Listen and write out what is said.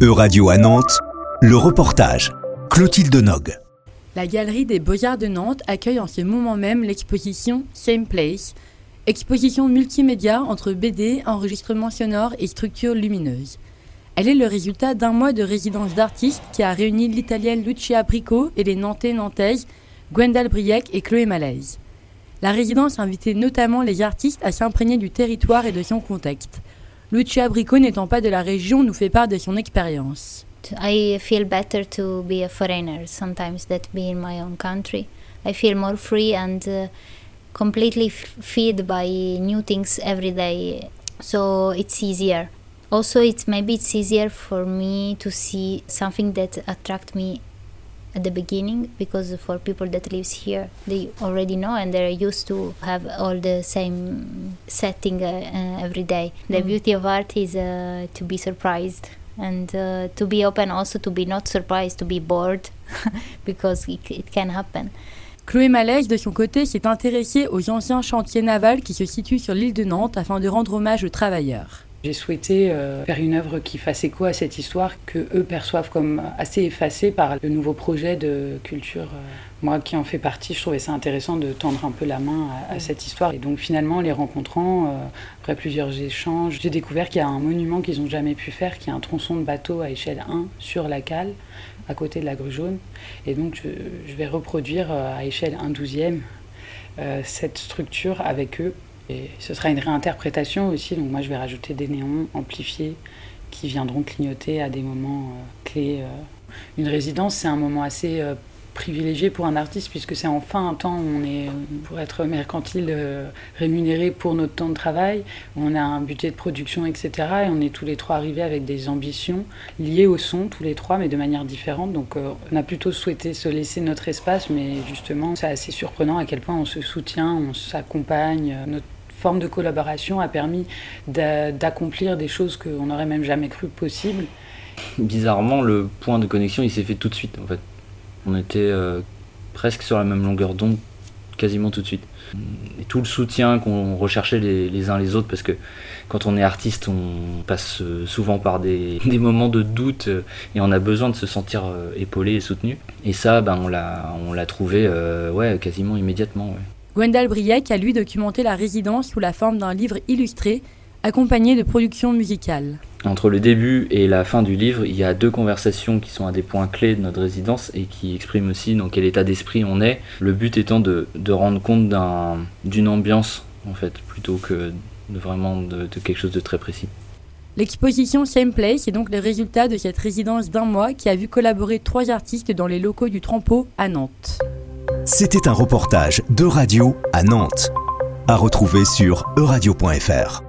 E-Radio à Nantes, le reportage. Clotilde Nog. La Galerie des Beaux-Arts de Nantes accueille en ce moment même l'exposition Same Place, exposition multimédia entre BD, enregistrement sonore et structures lumineuses. Elle est le résultat d'un mois de résidence d'artistes qui a réuni l'italienne Lucia Brico et les Nantais nantaises Gwendal Briec et Chloé Malaise. La résidence invitait notamment les artistes à s'imprégner du territoire et de son contexte. Lucia Brico n'étant pas de la région nous fait part de son expérience. I feel better to be a foreigner sometimes than be in my own country. I feel more free and uh, completely fed by new things every day. So it's easier. Also, it's maybe it's easier for me to see something that attract me at the beginning because for people that lives here they already know and they're used to have all the same setting uh, uh, every day the mm. beauty of art is uh, to be surprised and uh, to be open also to be not surprised to be bored because it, it can happen Chloé Malaise, de son côté, s'est intéressée aux anciens chantiers navals qui se situent sur l'île de Nantes afin de rendre hommage aux travailleurs. J'ai souhaité euh, faire une œuvre qui fasse écho à cette histoire que eux perçoivent comme assez effacée par le nouveau projet de culture. Euh, moi qui en fais partie, je trouvais ça intéressant de tendre un peu la main à, cette histoire. Et donc finalement, les rencontrant, euh, après plusieurs échanges, j'ai découvert qu'il y a un monument qu'ils n'ont jamais pu faire, qui est un tronçon de bateau à échelle 1 sur la cale, à côté de la grue jaune. Et donc je, je vais reproduire à échelle 1 douzième cette structure avec eux et ce sera une réinterprétation aussi, donc moi je vais rajouter des néons amplifiés qui viendront clignoter à des moments euh, clés. Euh. Une résidence, c'est un moment assez euh, privilégié pour un artiste puisque c'est enfin un temps où on est, pour être mercantile, rémunéré pour notre temps de travail, on a un budget de production, etc. Et on est tous les trois arrivés avec des ambitions liées au son, tous les trois, mais de manière différente. Donc on a plutôt souhaité se laisser notre espace, mais justement c'est assez surprenant à quel point on se soutient, on s'accompagne. Forme de collaboration a permis d'accomplir des choses qu'on n'aurait même jamais cru possibles. Bizarrement, le point de connexion, il s'est fait tout de suite en fait. On était euh, presque sur la même longueur d'onde quasiment tout de suite. Et tout le soutien qu'on recherchait les, uns les autres, parce que quand on est artiste, on passe euh, souvent par des, moments de doute euh, et on a besoin de se sentir épaulé et soutenu. Et ça, ben, on l'a trouvé ouais, quasiment immédiatement. Gwendal Briec a lui documenté la résidence sous la forme d'un livre illustré, accompagné de productions musicales. Entre le début et la fin du livre, il y a deux conversations qui sont à des points clés de notre résidence et qui expriment aussi dans quel état d'esprit on est. Le but étant de, rendre compte d'une ambiance, en fait, plutôt que de vraiment de, de quelque chose de très précis. L'exposition Same Place est donc le résultat de cette résidence d'un mois qui a vu collaborer trois artistes dans les locaux du Trampo à Nantes. C'était un reportage de radio à Nantes, à retrouver sur euradio.fr.